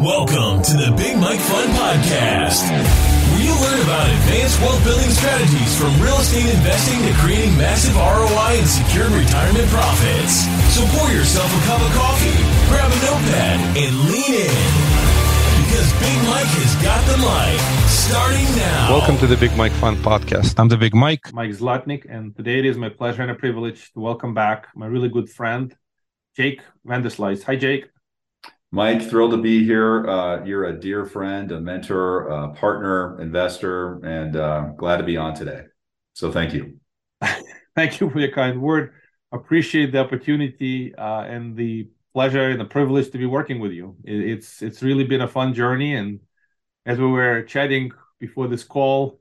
Welcome to the Big Mike Fund Podcast, where you learn about advanced wealth building strategies from real estate investing to creating massive ROI and secure retirement profits. So pour yourself a cup of coffee, grab a notepad, and lean in. Because Big Mike has got the mic starting now. Welcome to the Big Mike Fund Podcast. I'm the Big Mike. Mike Zlotnik, and today it is my pleasure and a privilege to welcome back my really good friend, Jake Vanderslice. Hi, Jake. Mike, thrilled to be here. Uh, you're a dear friend, a mentor, a partner, investor, and uh, glad to be on today. So thank you. thank you for your kind word. Appreciate the opportunity uh, and the pleasure and the privilege to be working with you. It, it's it's really been a fun journey, and as we were chatting before this call,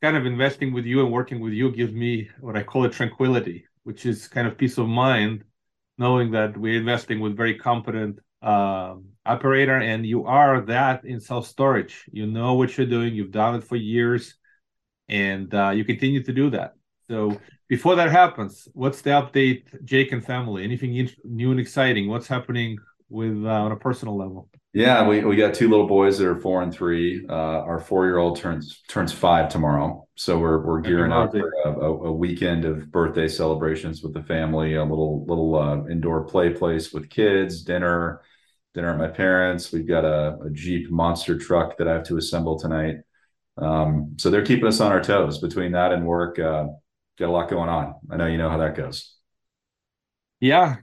kind of investing with you and working with you gives me what I call a tranquility, which is kind of peace of mind, knowing that we're investing with very competent uh, operator and you are that in self storage you know what you're doing. You've done it for years and uh, you continue to do that. So before that happens what's the update jake and family? Anything new and exciting? What's happening with uh, on a personal level? Yeah we, we got two little boys that are four and three. Uh, our four year old turns turns five tomorrow. So we're, we're gearing up for a, a, weekend of birthday celebrations with the family a little little uh, indoor play place with kids dinner dinner at my parents. We've got a, a Jeep monster truck that I have to assemble tonight. Um, so they're keeping us on our toes between that and work. Uh, got a lot going on. I know you know how that goes. Yeah,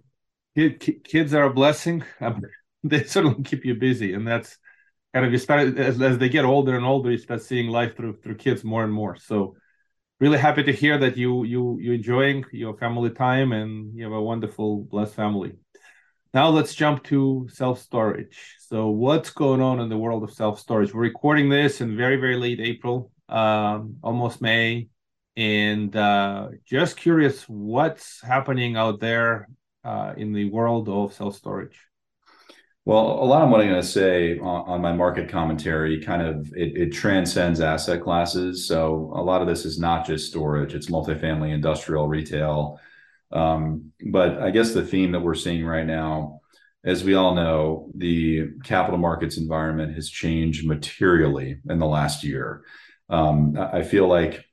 kids are a blessing. Um, they certainly keep you busy, and that's kind of as, as they get older and older, you start seeing life through through kids more and more. So, really happy to hear that you you you enjoying your family time and you have a wonderful blessed family. Now let's jump to self storage. So, what's going on in the world of self storage? We're recording this in very, very late April, um, almost May, and uh, just curious what's happening out there uh, in the world of self storage. Well, a lot of what I'm going to say on, on my market commentary kind of it, it, transcends asset classes. So a lot of this is not just storage; it's multifamily, industrial, retail um, but I guess the theme that we're seeing right now, as we all know, the capital markets environment has changed materially in the last year. Um, I feel like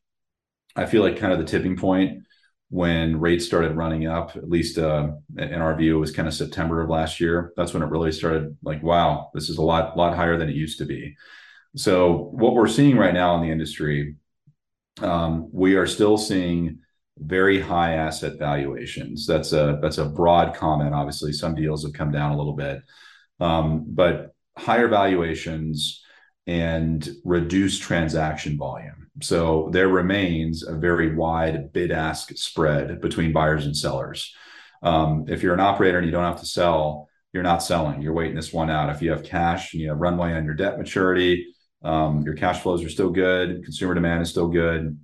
I feel like kind of the tipping point when rates started running up, at least uh, in our view, was kind of September of last year. That's when it really started. Like, wow, this is a lot lot higher than it used to be. So what we're seeing right now in the industry, um, we are still seeing very high asset valuations. That's a that's a broad comment. Obviously, some deals have come down a little bit, um, but higher valuations and reduced transaction volume. So there remains a very wide bid ask spread between buyers and sellers. Um, if you're an operator and you don't have to sell, you're not selling. You're waiting this one out. If you have cash and you have runway on your debt maturity, um, your cash flows are still good, consumer demand is still good,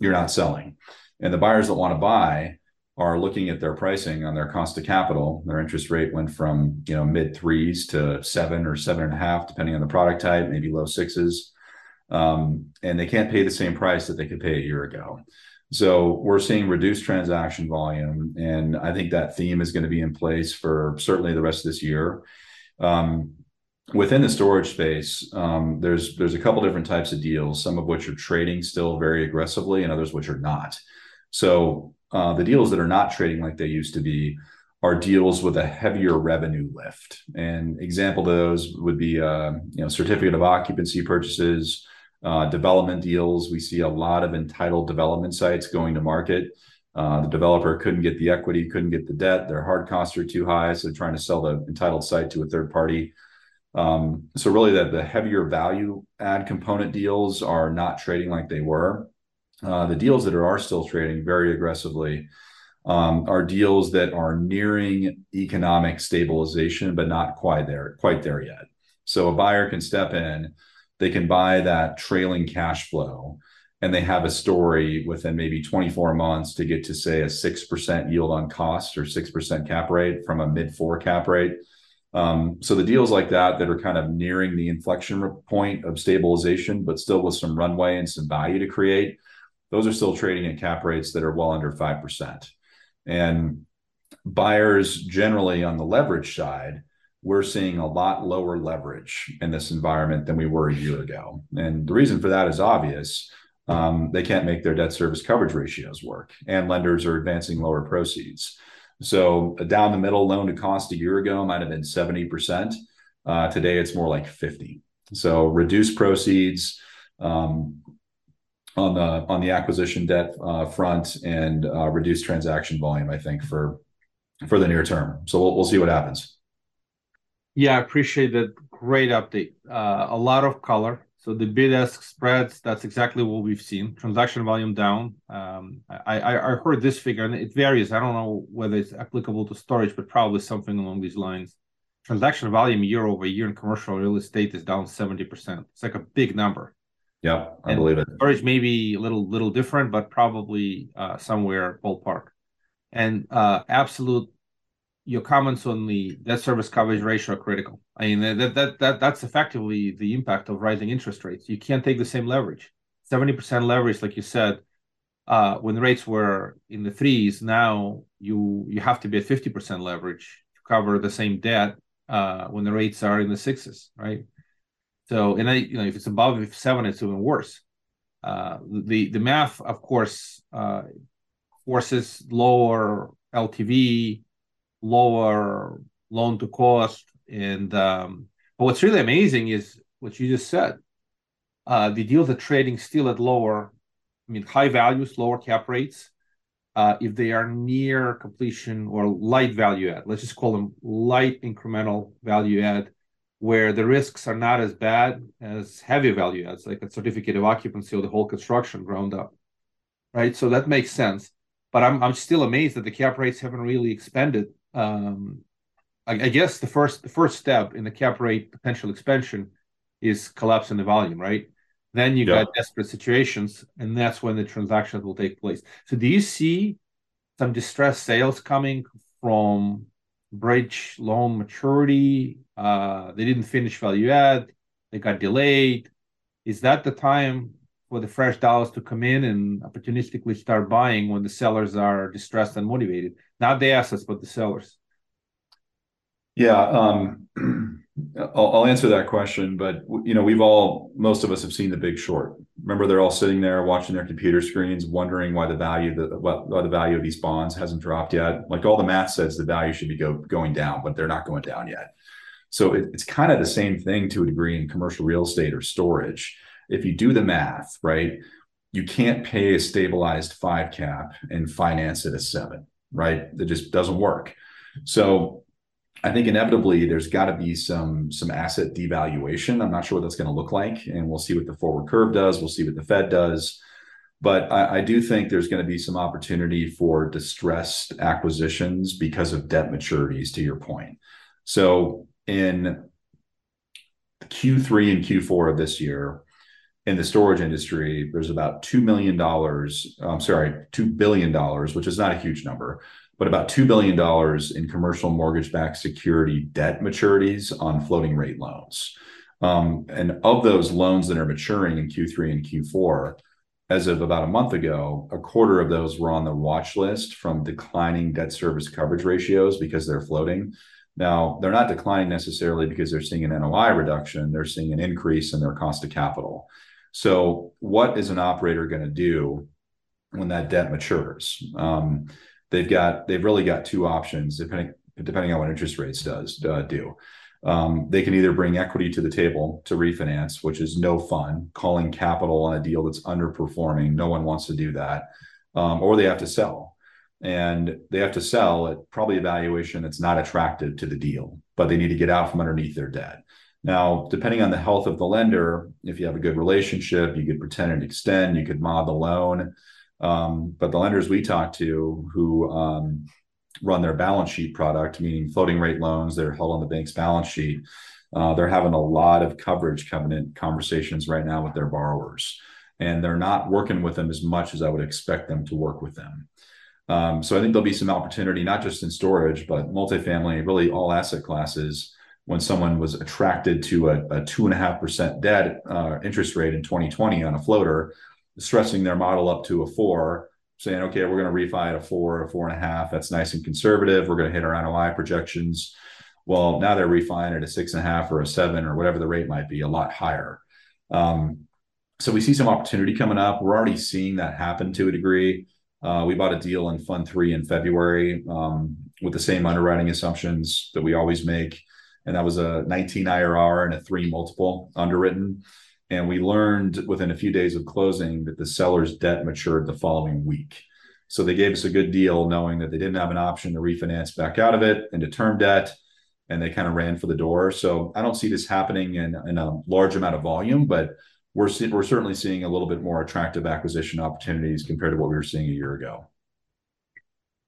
you're not selling. And the buyers that want to buy are looking at their pricing on their cost of capital. Their interest rate went from you know mid threes to seven or seven and a half, depending on the product type, maybe low sixes, um, and they can't pay the same price that they could pay a year ago. So we're seeing reduced transaction volume, and I think that theme is going to be in place for certainly the rest of this year. Um, within the storage space, um, there's there's a couple different types of deals, some of which are trading still very aggressively, and others which are not. So uh, the deals that are not trading like they used to be are deals with a heavier revenue lift. And example of those would be uh, you know certificate of occupancy purchases, uh, development deals. We see a lot of entitled development sites going to market. Uh, the developer couldn't get the equity, couldn't get the debt. Their hard costs are too high, so they're trying to sell the entitled site to a third party. Um, so really, that the heavier value add component deals are not trading like they were. Uh, the deals that are, are still trading very aggressively um, are deals that are nearing economic stabilization, but not quite there, quite there yet. So a buyer can step in, they can buy that trailing cash flow, and they have a story within maybe 24 months to get to say a 6% yield on cost or 6% cap rate from a mid four cap rate. Um, so the deals like that that are kind of nearing the inflection point of stabilization, but still with some runway and some value to create, those are still trading at cap rates that are well under 5%. And buyers generally on the leverage side, we're seeing a lot lower leverage in this environment than we were a year ago. And the reason for that is obvious. Um, they can't make their debt service coverage ratios work, and lenders are advancing lower proceeds. So down the middle loan to cost a year ago might have been 70%. Uh, today it's more like 50. So reduced proceeds um, on the on the acquisition debt uh, front and uh, reduced transaction volume, I think, for for the near term. So we'll we'll see what happens. Yeah, I appreciate that. Great update. Uh, a lot of color. So the bid-ask spreads, that's exactly what we've seen. Transaction volume down. Um, I, I, I heard this figure, and it varies. I don't know whether it's applicable to storage, but probably something along these lines. Transaction volume year over year in commercial real estate is down 70%. It's like a big number. Yeah, I and believe it. Storage may be a little little different, but probably uh, somewhere ballpark. And uh, absolute your comments on the debt service coverage ratio are critical. I mean that that that that's effectively the impact of rising interest rates. You can't take the same leverage. Seventy percent leverage, like you said, uh, when the rates were in the threes. Now you you have to be at fifty percent leverage to cover the same debt uh, when the rates are in the sixes, right? So and I, you know if it's above seven, it's even worse. Uh, the the math, of course, uh, forces lower LTV lower loan to cost. And um, but what's really amazing is what you just said. Uh, the deals are trading still at lower, I mean, high values, lower cap rates. Uh, if they are near completion or light value add, let's just call them light incremental value add, where the risks are not as bad as heavy value adds, like a certificate of occupancy or the whole construction ground up. Right. So that makes sense. But I'm I'm still amazed that the cap rates haven't really expanded um, I, I, guess the first the first step in the cap rate potential expansion is collapsing the volume, right? Then you yeah. got desperate situations, and that's when the transactions will take place. So, do you see some distressed sales coming from bridge loan maturity? Uh, they didn't finish value add, they got delayed. Is that the time for the fresh dollars to come in and opportunistically start buying when the sellers are distressed and motivated? Not the assets, but the sellers. Yeah, um, I'll, I'll, answer that question. But you know, we've all, most of us have seen The Big Short. Remember, they're all sitting there watching their computer screens, wondering why the value the why the value of these bonds hasn't dropped yet. Like all the math says, the value should be go, going down, but they're not going down yet. So it, it's kind of the same thing to a degree in commercial real estate or storage. If you do the math, right, you can't pay a stabilized five cap and finance it a seven right? That just doesn't work. So I think inevitably there's got to be some some asset devaluation. I'm not sure what that's going to look like, and we'll see what the forward curve does. We'll see what the Fed does. But I, I do think there's going to be some opportunity for distressed acquisitions because of debt maturities. To your point, so in Q3 and Q4 of this year, in the storage industry, there's about $2 million, I'm sorry, $2 billion, which is not a huge number, but about $2 billion in commercial mortgage backed security debt maturities on floating rate loans. Um, and of those loans that are maturing in Q3 and Q4, as of about a month ago, a quarter of those were on the watch list from declining debt service coverage ratios because they're floating. Now, they're not declining necessarily because they're seeing an NOI reduction, they're seeing an increase in their cost of capital. So, what is an operator going to do when that debt matures? Um, they've got they've really got two options depending depending on what interest rates does uh, do. Um, they can either bring equity to the table to refinance, which is no fun. Calling capital on a deal that's underperforming, no one wants to do that. Um, or they have to sell, and they have to sell at probably a valuation that's not attractive to the deal, but they need to get out from underneath their debt. Now, depending on the health of the lender, if you have a good relationship, you could pretend and extend, you could mod the loan. Um, but the lenders we talk to who um, run their balance sheet product, meaning floating rate loans that are held on the bank's balance sheet, uh, they're having a lot of coverage covenant conversations right now with their borrowers. And they're not working with them as much as I would expect them to work with them. Um, so I think there'll be some opportunity, not just in storage, but multifamily, really all asset classes when someone was attracted to a, two and a half percent debt uh, interest rate in 2020 on a floater, stressing their model up to a four, saying, okay, we're going to refi at a four, a four and a half. That's nice and conservative. We're going to hit our NOI projections. Well, now they're refining at a six and a half or a seven or whatever the rate might be, a lot higher. Um, so we see some opportunity coming up. We're already seeing that happen to a degree. Uh, we bought a deal in Fund Three in February um, with the same underwriting assumptions that we always make, and that was a 19 IRR and a three multiple underwritten. And we learned within a few days of closing that the seller's debt matured the following week. So they gave us a good deal, knowing that they didn't have an option to refinance back out of it into term debt, and they kind of ran for the door. So I don't see this happening in, in a large amount of volume, but we're we're certainly seeing a little bit more attractive acquisition opportunities compared to what we were seeing a year ago.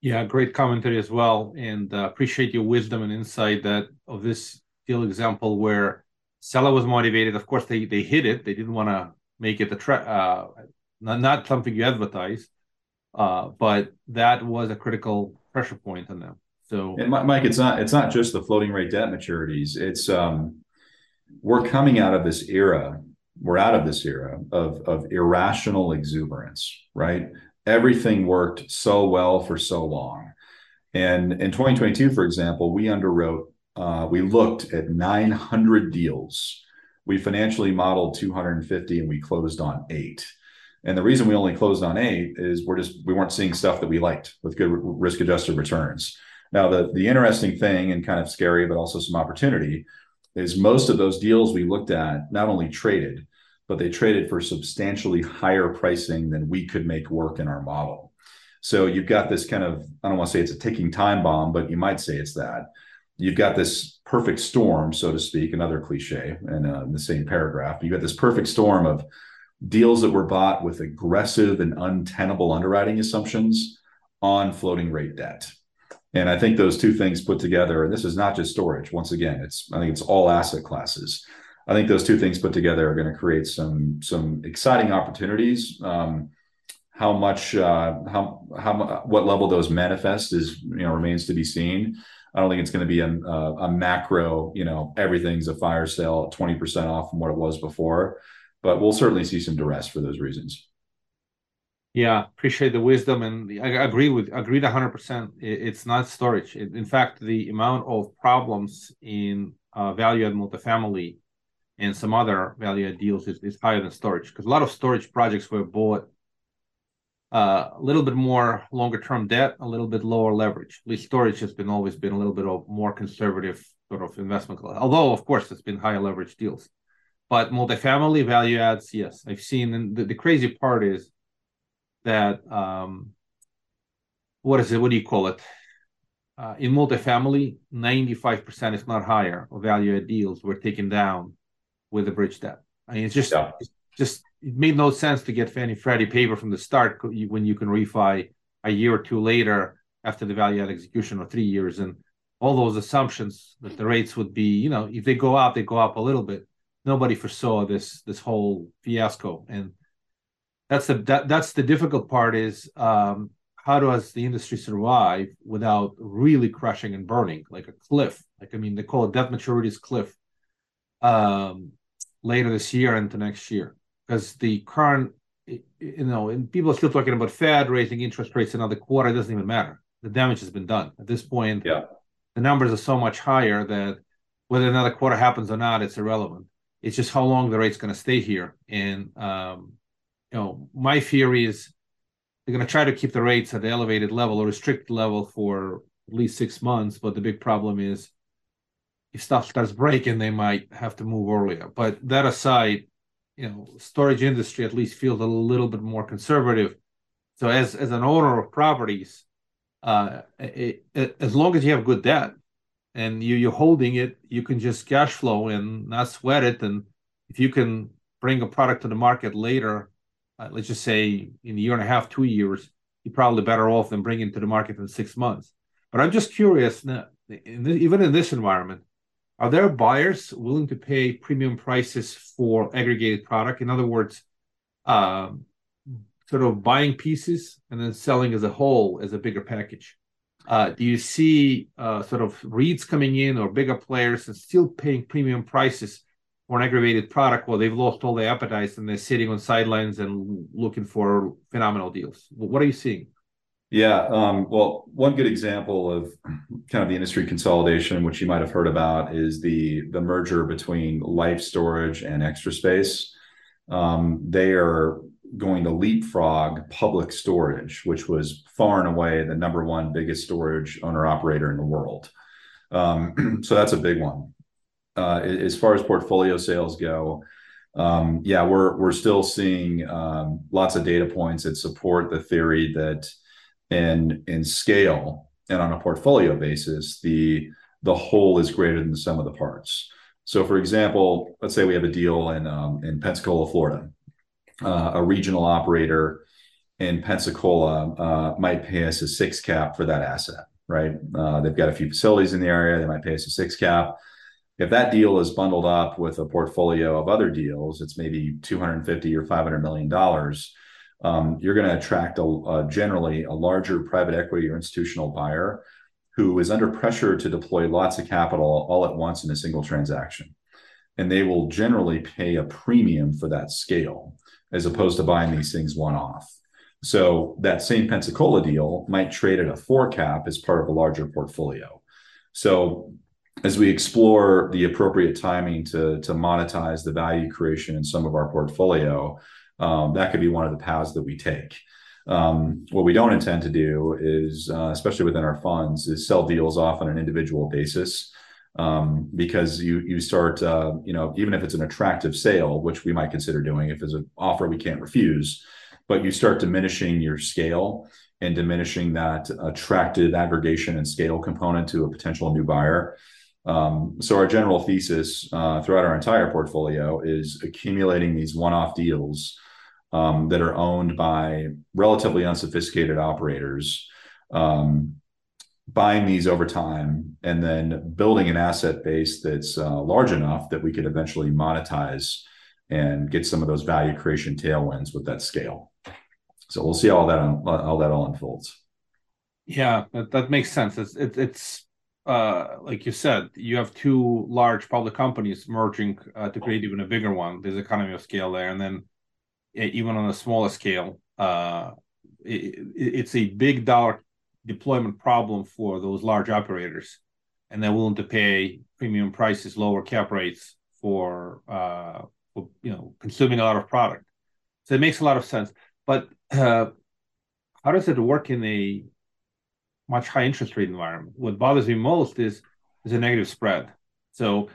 Yeah, great commentary as well, and uh, appreciate your wisdom and insight that of this deal example where seller was motivated. Of course, they they hit it. They didn't want to make it a tra- uh, not not something you advertise, uh, but that was a critical pressure point on them. So, and Mike, it's not it's not just the floating rate debt maturities. It's um, we're coming out of this era we're out of this era of, of irrational exuberance, right? Everything worked so well for so long. And in 2022, for example, we underwrote, uh, we looked at 900 deals. We financially modeled 250 and we closed on eight. And the reason we only closed on eight is we're just, we weren't seeing stuff that we liked with good risk adjusted returns. Now, the, the interesting thing and kind of scary, but also some opportunity is most of those deals we looked at not only traded, but they traded for substantially higher pricing than we could make work in our model. So you've got this kind of, I don't want to say it's a ticking time bomb, but you might say it's that. You've got this perfect storm, so to speak, another cliche in, uh, in the same paragraph. You've got this perfect storm of deals that were bought with aggressive and untenable underwriting assumptions on floating rate debt. And I think those two things put together, and this is not just storage. Once again, it's I think it's all asset classes. I think those two things put together are going to create some some exciting opportunities. Um, how much, uh, how how what level those manifest is you know remains to be seen. I don't think it's going to be a, a, macro, you know, everything's a fire sale, twenty percent off from what it was before, but we'll certainly see some duress for those reasons. Yeah, appreciate the wisdom, and I agree with agreed hundred percent. It's not storage. In fact, the amount of problems in uh, value add multifamily and some other value add deals is, is higher than storage because a lot of storage projects were bought uh, a little bit more longer term debt, a little bit lower leverage. At least storage has been always been a little bit of more conservative sort of investment. Although of course it's been higher leverage deals, but multifamily value adds, yes, I've seen. And the, the crazy part is that um, what is it? What do you call it? Uh, in multifamily, 95% if not higher of value add deals were taken down with the bridge debt. I mean, it's just yeah. it's just it made no sense to get Fannie Freddie paper from the start when you can refi a year or two later after the value add execution or three years and all those assumptions that the rates would be, you know, if they go up, they go up a little bit. Nobody foresaw this this whole fiasco, and that's the that, that's the difficult part is um, how does the industry survive without really crushing and burning like a cliff? Like I mean, they call it debt maturities cliff. Um, later this year into next year. Because the current you know and people are still talking about fed raising interest rates another quarter it doesn't even matter. The damage has been done. At this point yeah. the numbers are so much higher that whether another quarter happens or not it's irrelevant. It's just how long the rate's going to stay here. And um, you know my theory is they're going to try to keep the rates at the elevated level or restricted level for at least six months but the big problem is if stuff starts breaking, they might have to move earlier. But that aside, you know, storage industry at least feels a little bit more conservative. So as as an owner of properties, uh, it, it, as long as you have good debt and you you're holding it, you can just cash flow and not sweat it. And if you can bring a product to the market later, uh, let's just say in a year and a half, two years, you're probably better off than bringing to the market in six months. But I'm just curious now, in this, even in this environment, are there buyers willing to pay premium prices for aggregated product? In other words, um, sort of buying pieces and then selling as a whole as a bigger package. Uh, do you see uh, sort of REITs coming in or bigger players and still paying premium prices for an aggregated product while they've lost all their appetite and they're sitting on sidelines and looking for phenomenal deals? What are you seeing? Yeah. Um, well, one good example of kind of the industry consolidation, which you might have heard about, is the the merger between Life Storage and Extra Space. Um, they are going to leapfrog Public Storage, which was far and away the number one biggest storage owner operator in the world. Um, so that's a big one. Uh, as far as portfolio sales go, um, yeah, we're we're still seeing um, lots of data points that support the theory that in in scale and on a portfolio basis, the the whole is greater than the sum of the parts. So, for example, let's say we have a deal in um, in Pensacola, Florida. Uh, a regional operator in Pensacola uh, might pay us a six cap for that asset, right? Uh, they've got a few facilities in the area. They might pay us a six cap if that deal is bundled up with a portfolio of other deals, it's maybe 250 or 500 million dollars. Um, you're going to attract a, a, generally a larger private equity or institutional buyer who is under pressure to deploy lots of capital all at once in a single transaction, and they will generally pay a premium for that scale as opposed to buying these things one off. So that same Pensacola deal might trade at a four cap as part of a larger portfolio. So as we explore the appropriate timing to to monetize the value creation in some of our portfolio, um, that could be one of the paths that we take. Um, what we don't intend to do is, uh, especially within our funds, is sell deals off on an individual basis. Um, because you you start uh, you know even if it's an attractive sale, which we might consider doing if it's an offer we can't refuse, but you start diminishing your scale and diminishing that attractive aggregation and scale component to a potential new buyer. Um, so our general thesis uh, throughout our entire portfolio is accumulating these one-off deals um, that are owned by relatively unsophisticated operators, um, buying these over time, and then building an asset base that's uh, large enough that we could eventually monetize and get some of those value creation tailwinds with that scale. So we'll see how that how that all unfolds. Yeah, that, that makes sense. It's it, it's uh, like you said, you have two large public companies merging uh, to create even a bigger one. There's economy of scale there, and then even on a smaller scale, uh, it, it's a big dollar deployment problem for those large operators, and they're willing to pay premium prices, lower cap rates for, uh, for you know consuming a lot of product. So it makes a lot of sense. But uh, how does it work in a much high interest rate environment. What bothers me most is is a negative spread. So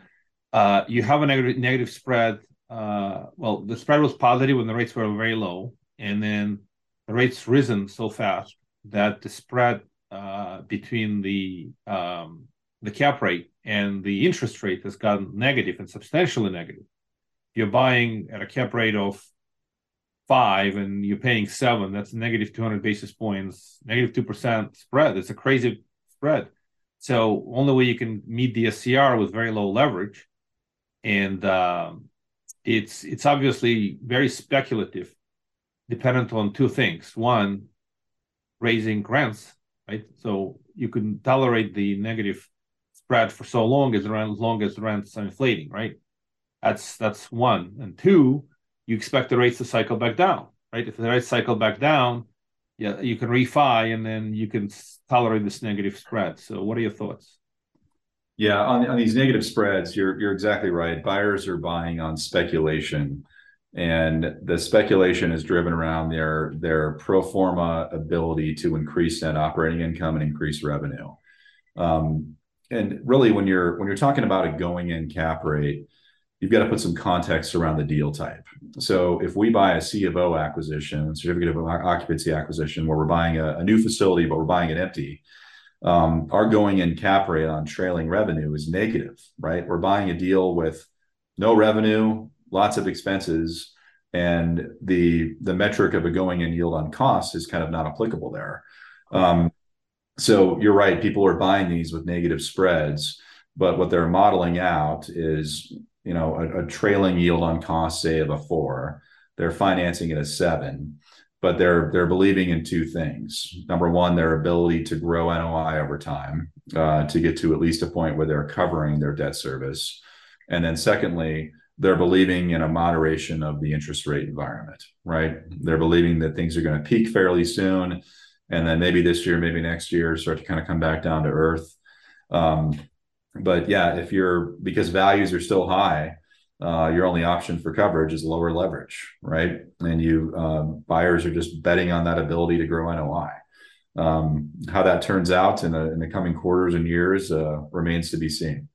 uh, you have a negative negative spread. Uh, well, the spread was positive when the rates were very low, and then the rates risen so fast that the spread uh, between the um, the cap rate and the interest rate has gotten negative and substantially negative. You're buying at a cap rate of five and you're paying seven, that's negative 200 basis points, negative 2% spread. It's a crazy spread. So only way you can meet the SCR with very low leverage. And um, it's it's obviously very speculative, dependent on two things. One, raising rents, right? So you can tolerate the negative spread for so long as long as rents are inflating, right? That's that's one. And two, you expect the rates to cycle back down, right? If the rates cycle back down, yeah, you can refi and then you can tolerate this negative spread. So, what are your thoughts? Yeah, on, on these negative spreads, you're you're exactly right. Buyers are buying on speculation, and the speculation is driven around their their pro forma ability to increase net operating income and increase revenue. Um, and really, when you're when you're talking about a going in cap rate, you've got to put some context around the deal type. So if we buy a C of O acquisition, certificate of occupancy acquisition, where we're buying a, a new facility, but we're buying it empty, um, our going in cap rate on trailing revenue is negative, right? We're buying a deal with no revenue, lots of expenses, and the the metric of a going in yield on cost is kind of not applicable there. Um, so you're right, people are buying these with negative spreads, but what they're modeling out is you know a, a trailing yield on cost say of a four. They're financing at a seven but they're they're believing in two things. Number one their ability to grow noi over time uh, to get to at least a point where they're covering their debt service. And then secondly they're believing in a moderation of the interest rate environment right? They're believing that things are going to peak fairly soon and then maybe this year, maybe next year, start to kind of come back down to earth. Um, but yeah, if you're because values are still high, uh, your only option for coverage is lower leverage, right? And you um, buyers are just betting on that ability to grow NOI. Um, how that turns out in the in the coming quarters and years uh, remains to be seen.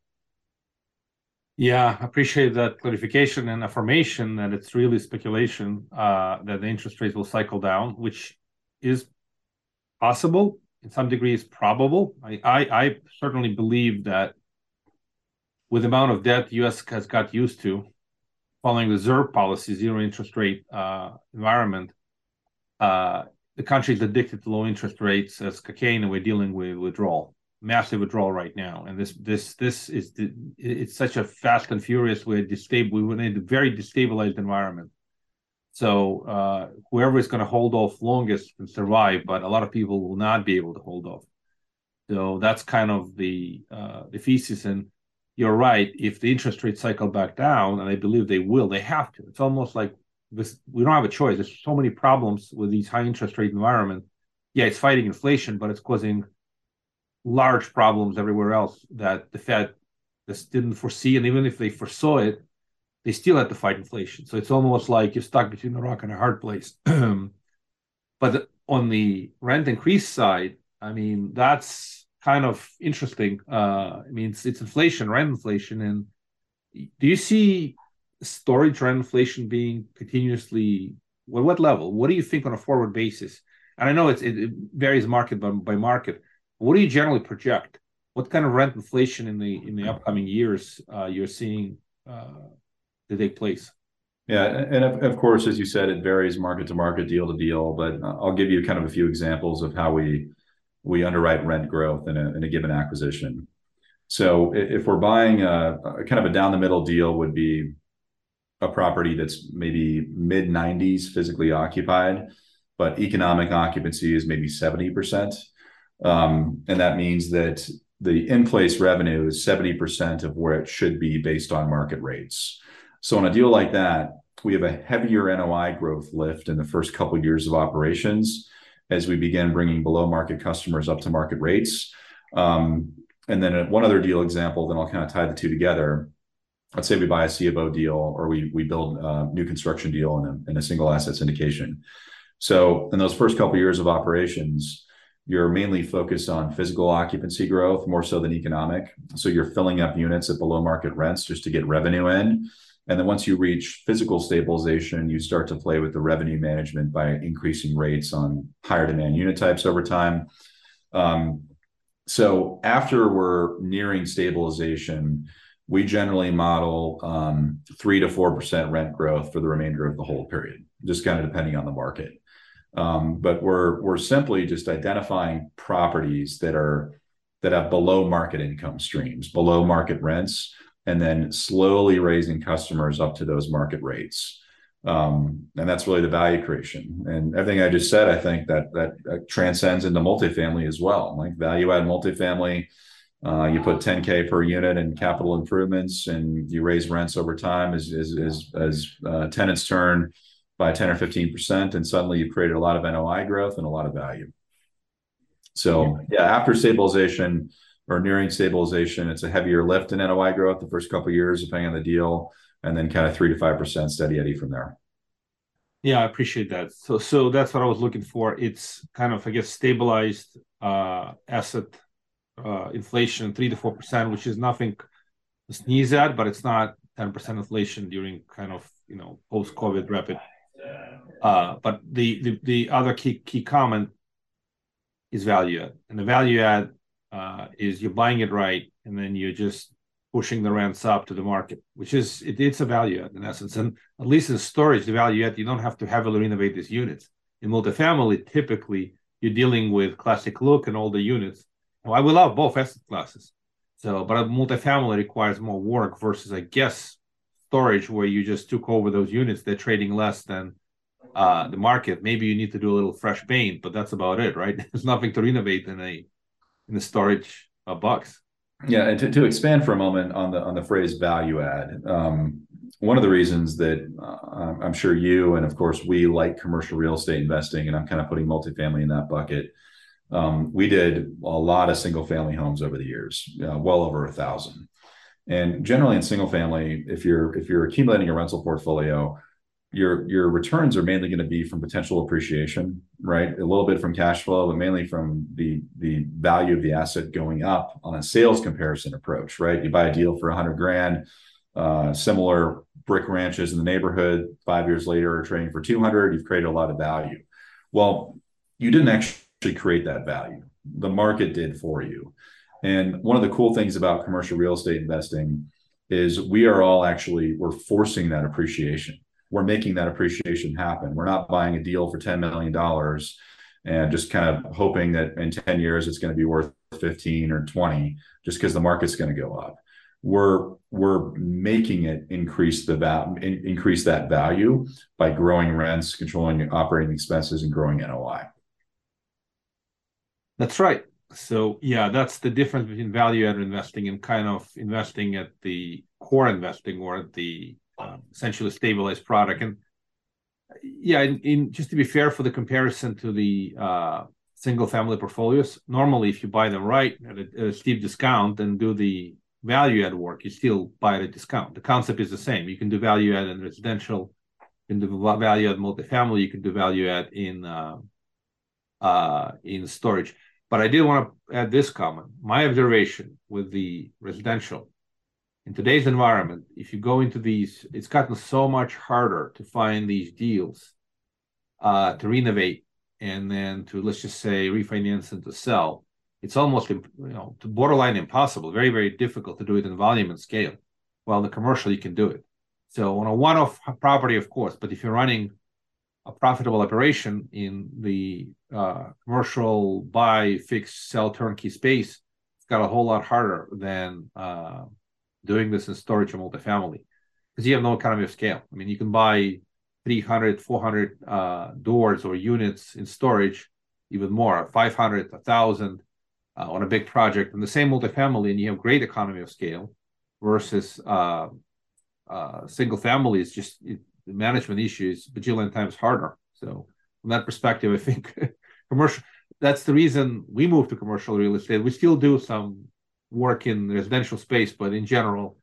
Yeah, appreciate that clarification and affirmation that it's really speculation uh, that the interest rates will cycle down, which is possible in some degree is probable. I, I, I certainly believe that with the amount of debt the U.S. has got used to following the ZIRP policy, zero interest rate uh, environment, uh, the country is addicted to low interest rates as cocaine, and we're dealing with withdrawal, massive withdrawal right now. And this this this is the, it's such a fast and furious, we're destable, we're in a very destabilized environment. So uh, whoever is going to hold off longest can survive, but a lot of people will not be able to hold off. So that's kind of the uh, the thesis. And you're right. If the interest rates cycle back down, and I believe they will, they have to. It's almost like this. We don't have a choice. There's so many problems with these high interest rate environment. Yeah, it's fighting inflation, but it's causing large problems everywhere else that the Fed just didn't foresee. And even if they foresaw it, they still had to fight inflation. So it's almost like you're stuck between a rock and a hard place. but on the rent increase side, I mean, that's kind of interesting. Uh, I mean, it's, it's inflation, rent inflation. And do you see storage rent inflation being continuously, what level? What do you think on a forward basis? And I know it, it varies market by, by market. What do you generally project? What kind of rent inflation in the in the upcoming years uh, you're seeing uh, to take place. Yeah, and of, of course, as you said, it varies market to market, deal to deal. But I'll give you kind of a few examples of how we we underwrite rent growth in a, in a given acquisition. So if we're buying a, a kind of a down the middle deal, would be a property that's maybe mid 90s physically occupied, but economic occupancy is maybe 70%. Um, and that means that the in place revenue is 70% of where it should be based on market rates. So on a deal like that, we have a heavier NOI growth lift in the first couple of years of operations as we begin bringing below market customers up to market rates. Um, and then one other deal example, then I'll kind of tie the two together. Let's say we buy a C of O deal or we we build a new construction deal in a, in a single asset syndication. So in those first couple of years of operations, you're mainly focused on physical occupancy growth more so than economic. So you're filling up units at below market rents just to get revenue in. And then once you reach physical stabilization, you start to play with the revenue management by increasing rates on higher demand unit types over time. Um, so after we're nearing stabilization, we generally model um, three to four percent rent growth for the remainder of the whole period, just kind of depending on the market. Um, but we're we're simply just identifying properties that are that have below market income streams, below market rents, and then slowly raising customers up to those market rates. Um, and that's really the value creation. And everything I just said, I think that that, transcends into multifamily as well. Like value add multifamily, uh, you put 10k per unit in capital improvements, and you raise rents over time as as as, as uh, tenants turn by 10 or 15 percent, and suddenly you've created a lot of NOI growth and a lot of value. So yeah, after stabilization, or nearing stabilization. It's a heavier lift in NOI growth the first couple years, depending on the deal, and then kind of three to five percent steady eddy from there. Yeah, I appreciate that. So, so that's what I was looking for. It's kind of, I guess, stabilized uh, asset uh, inflation, three to four percent, which is nothing to sneeze at, but it's not ten percent inflation during kind of you know post COVID rapid. Uh, but the, the the other key key comment is value add, and the value add uh, is you're buying it right, and then you're just pushing the rents up to the market, which is it, it's a value add in essence. And at least in storage, the value add you don't have to heavily renovate these units. In multifamily, typically you're dealing with classic look and older units. Now, I will love both asset classes. So, but a multifamily requires more work versus, I guess, storage where you just took over those units. They're trading less than uh, the market. Maybe you need to do a little fresh paint, but that's about it, right? There's nothing to renovate in a in the storage uh, box. Yeah, and to, to expand for a moment on the on the phrase value add, um, one of the reasons that uh, I'm sure you and of course we like commercial real estate investing, and I'm kind of putting multifamily in that bucket. Um, we did a lot of single family homes over the years, uh, well over a thousand. And generally in single family, if you're if you're accumulating a rental portfolio, your your returns are mainly going to be from potential appreciation, right? A little bit from cash flow, but mainly from the the value of the asset going up on a sales comparison approach, right? You buy a deal for a hundred grand, uh, similar brick ranches in the neighborhood. Five years later, are trading for two hundred. You've created a lot of value. Well, you didn't actually create that value. The market did for you. And one of the cool things about commercial real estate investing is we are all actually we're forcing that appreciation we're making that appreciation happen. We're not buying a deal for $10 million and just kind of hoping that in 10 years it's going to be worth 15 or 20 just because the market's going to go up. We're we're making it increase the value increase that value by growing rents, controlling operating expenses, and growing NOI. That's right. So yeah, that's the difference between value add investing and kind of investing at the core investing or at the um, essentially stabilized product. And yeah, in, in, just to be fair for the comparison to the uh, single family portfolios, normally if you buy them right at a, at a, steep discount and do the value add work, you still buy at a discount. The concept is the same. You can do value add in residential, you can do value add multifamily, you can do value add in uh, uh, in storage. But I did want to add this comment. My observation with the residential in today's environment, if you go into these, it's gotten so much harder to find these deals uh, to renovate and then to let's just say refinance and to sell. It's almost you know to borderline impossible, very very difficult to do it in volume and scale. Well, the commercial you can do it. So on a one-off property, of course, but if you're running a profitable operation in the uh, commercial buy, fix, sell, turnkey space, it's got a whole lot harder than uh, doing this in storage or multifamily because you have no economy of scale. I mean, you can buy 300, 400 uh, doors or units in storage, even more, 500, 1,000 uh, on a big project, and the same multifamily, and you have great economy of scale versus uh, uh single family is just it, the management issue is bajillion times harder. So from that perspective, I think commercial. That's the reason we moved to commercial real estate. We still do some work in residential space, but in general,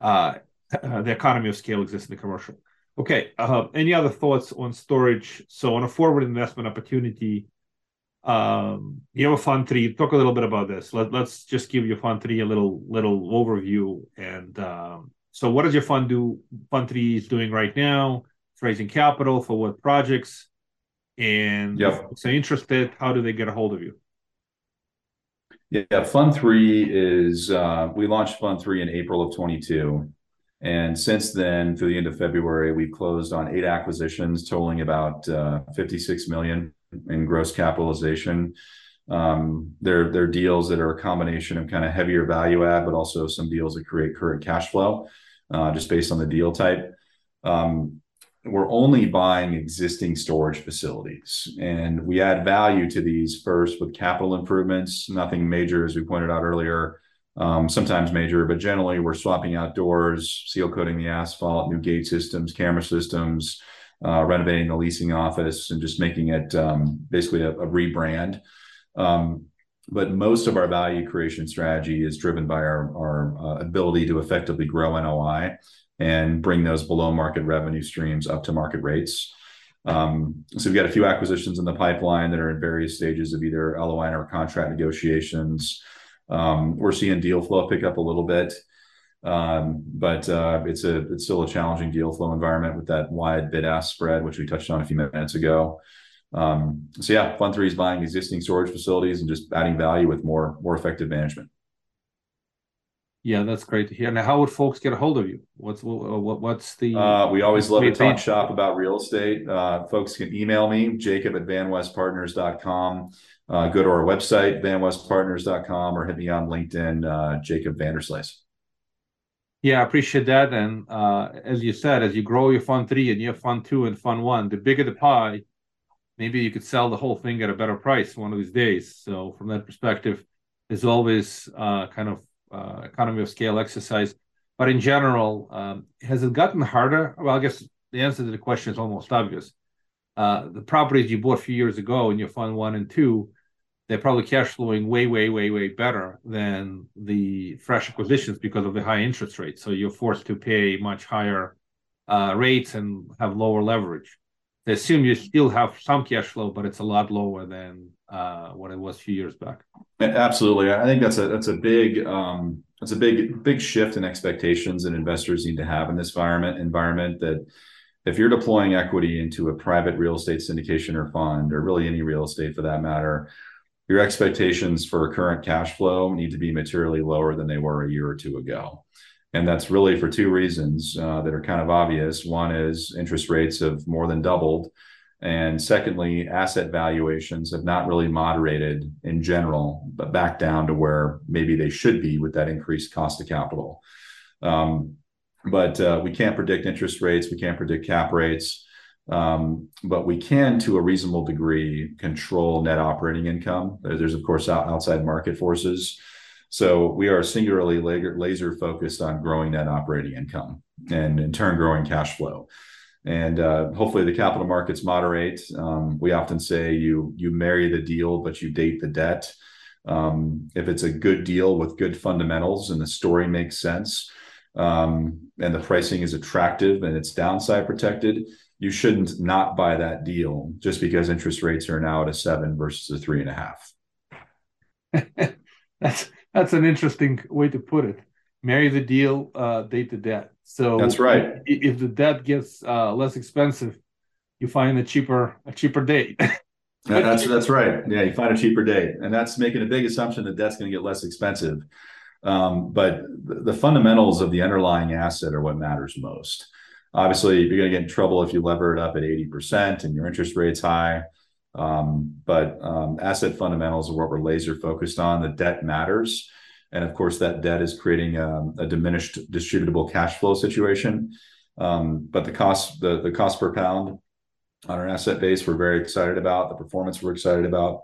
uh, the economy of scale exists in the commercial. Okay. Uh, any other thoughts on storage? So on a forward investment opportunity, um, you have a fund three. Talk a little bit about this. Let, us just give your fund three a little little overview. And um, so, what does your fund do? Fund three is doing right now. It's raising capital for what projects? And yep. if they're interested, how do they get a hold of you? Yeah, Fund Three is uh, we launched Fund Three in April of 22, and since then, through the end of February, we've closed on eight acquisitions totaling about uh, 56 million in gross capitalization. Um, they're they're deals that are a combination of kind of heavier value add, but also some deals that create current cash flow, uh, just based on the deal type. Um, we're only buying existing storage facilities. And we add value to these first with capital improvements nothing major as we pointed out earlier um, sometimes major but generally we're swapping out doors seal coating the asphalt new gate systems camera systems uh, renovating the leasing office and just making it um, basically a, rebrand. Um, but most of our value creation strategy is driven by our, our uh, ability to effectively grow NOI and bring those below market revenue streams up to market rates. Um, so we've got a few acquisitions in the pipeline that are in various stages of either LOI or contract negotiations. Um, we're seeing deal flow pick up a little bit, um, but uh, it's a it's still a challenging deal flow environment with that wide bid ask spread, which we touched on a few minutes ago. Um, so yeah, Fund Three is buying existing storage facilities and just adding value with more more effective management. Yeah, that's great to hear. Now, how would folks get a hold of you? What's what, what's the? Uh, we always love to talk shop about real estate. Uh, folks can email me, Jacob at vanwestpartners.com. Uh, go to our website, vanwestpartners.com, or hit me on LinkedIn, uh, Jacob Vanderslice. Yeah, I appreciate that. And uh, as you said, as you grow your fund three and you have fund two and fund one, the bigger the pie, maybe you could sell the whole thing at a better price one of these days. So from that perspective, there's always uh, kind of uh, economy of scale exercise. But in general, um, has it gotten harder? Well, I guess the answer to the question is almost obvious. Uh, the properties you bought a few years ago in your fund one and two, they're probably cash flowing way, way, way, way better than the fresh acquisitions because of the high interest rates. So you're forced to pay much higher uh, rates and have lower leverage. They assume you still have some cash flow, but it's a lot lower than uh, what it was a few years back. Absolutely, I think that's a that's a big um, that's a big big shift in expectations that investors need to have in this environment. Environment that if you're deploying equity into a private real estate syndication or fund, or really any real estate for that matter, your expectations for current cash flow need to be materially lower than they were a year or two ago. And that's really for two reasons uh, that are kind of obvious. One is interest rates have more than doubled. And secondly, asset valuations have not really moderated in general, but back down to where maybe they should be with that increased cost of capital. Um, but uh, we can't predict interest rates, we can't predict cap rates, um, but we can, to a reasonable degree, control net operating income. There's, of course, outside market forces so we are singularly laser focused on growing net operating income and in turn growing cash flow. And uh, hopefully the capital markets moderate. Um, we often say you you marry the deal, but you date the debt. Um, if it's a good deal with good fundamentals and the story makes sense, um, and the pricing is attractive and it's downside protected, you shouldn't not buy that deal just because interest rates are now at a seven versus a three and a half. That's that's an interesting way to put it. Marry the deal, uh, date the debt. So that's right. If, if the debt gets uh, less expensive, you find a cheaper a cheaper date. that's that's right. Yeah, you find a cheaper date, and that's making a big assumption that debt's going to get less expensive. Um, but the fundamentals of the underlying asset are what matters most. Obviously, you're going to get in trouble if you lever it up at 80% and your interest rate's high. Um, but um, asset fundamentals are what we're laser focused on. The debt matters. And of course, that debt is creating a, um, a diminished distributable cash flow situation. Um, but the cost, the, the cost per pound on our asset base, we're very excited about. The performance we're excited about.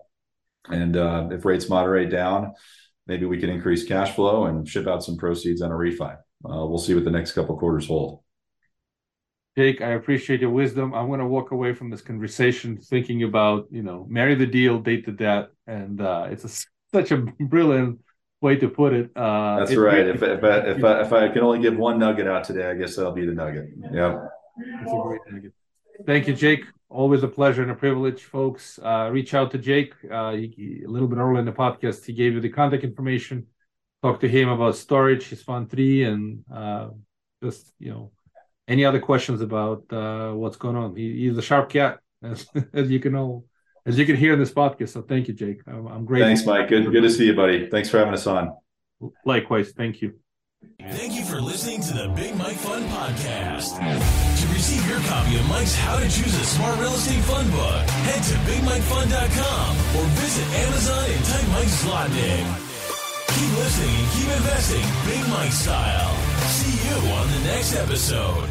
And uh, if rates moderate down, maybe we can increase cash flow and ship out some proceeds on a refi. Uh, we'll see what the next couple quarters hold. Jake, I appreciate your wisdom. I'm going to walk away from this conversation thinking about, you know, marry the deal, date the debt, and uh, it's a, such a brilliant way to put it. Uh, That's it, right. It, if, if, I, if, I, if I can only give one nugget out today, I guess that'll be the nugget. Yeah. That's a great nugget. Thank you, Jake. Always a pleasure and a privilege, folks. Uh, reach out to Jake. Uh, he, a little bit earlier in the podcast, he gave you the contact information. Talk to him about storage, his fund three, and uh, just you know any other questions about uh, what's going on? He, he's a sharp cat, as, as you can know, as you can hear in this podcast. So thank you, Jake. I'm, I'm grateful. Thanks, Mike. Good, good to see you, buddy. Thanks for having us on. Likewise. Thank you. Thank you for listening to the Big Mike Fund Podcast. To receive your copy of Mike's How to Choose a Smart Real Estate Fund book, head to BigMikeFund.com or visit Amazon and type Mike's Zlotnik. Keep listening and keep investing Big Mike style. See you on the next episode.